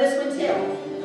this one too.